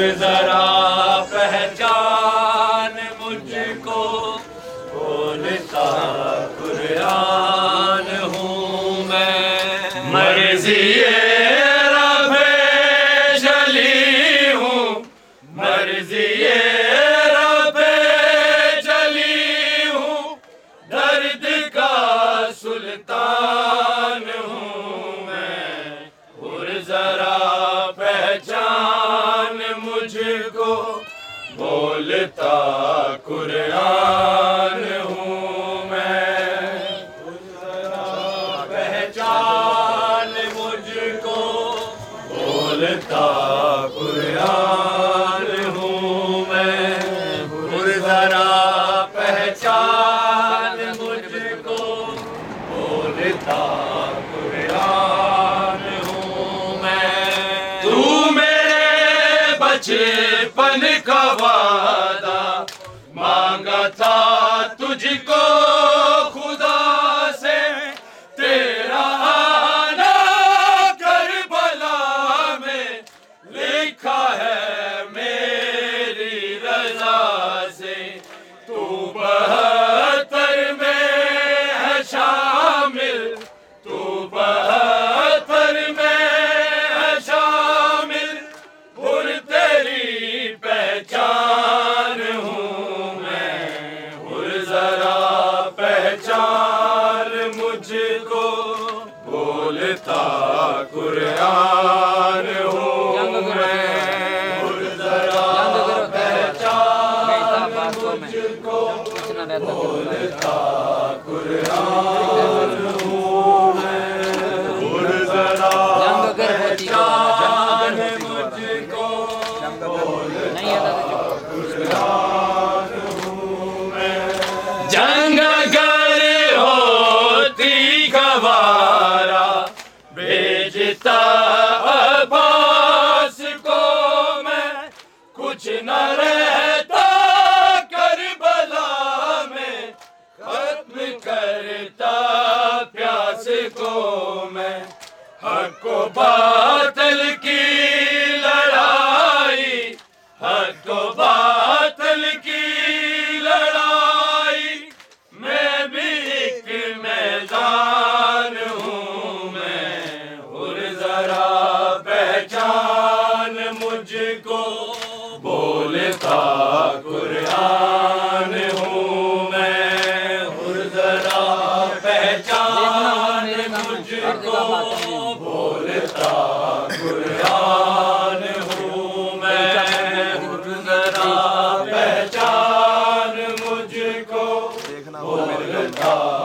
حضور ذرا پہچان مجھ کو بولتا قرآن بولتا قرآن ہوں میں۔ پہچان مجھ کو بولتا قرآن ہوں میں۔ ذرا پہچان مجھ کو بولتا میرے بچپن کا وعدہ مانگا تھا تجھ کو خدا سے، تیرا آنا کربلا میں لکھا کو بولتا قرآن ہوں۔ پیاس کو میں حق و باطل کی لڑائی، حق و باطل کی لڑائی، میں بھی ایک میدان ہوں میں۔ اور ذرا پہچان مجھ کو۔ اللہ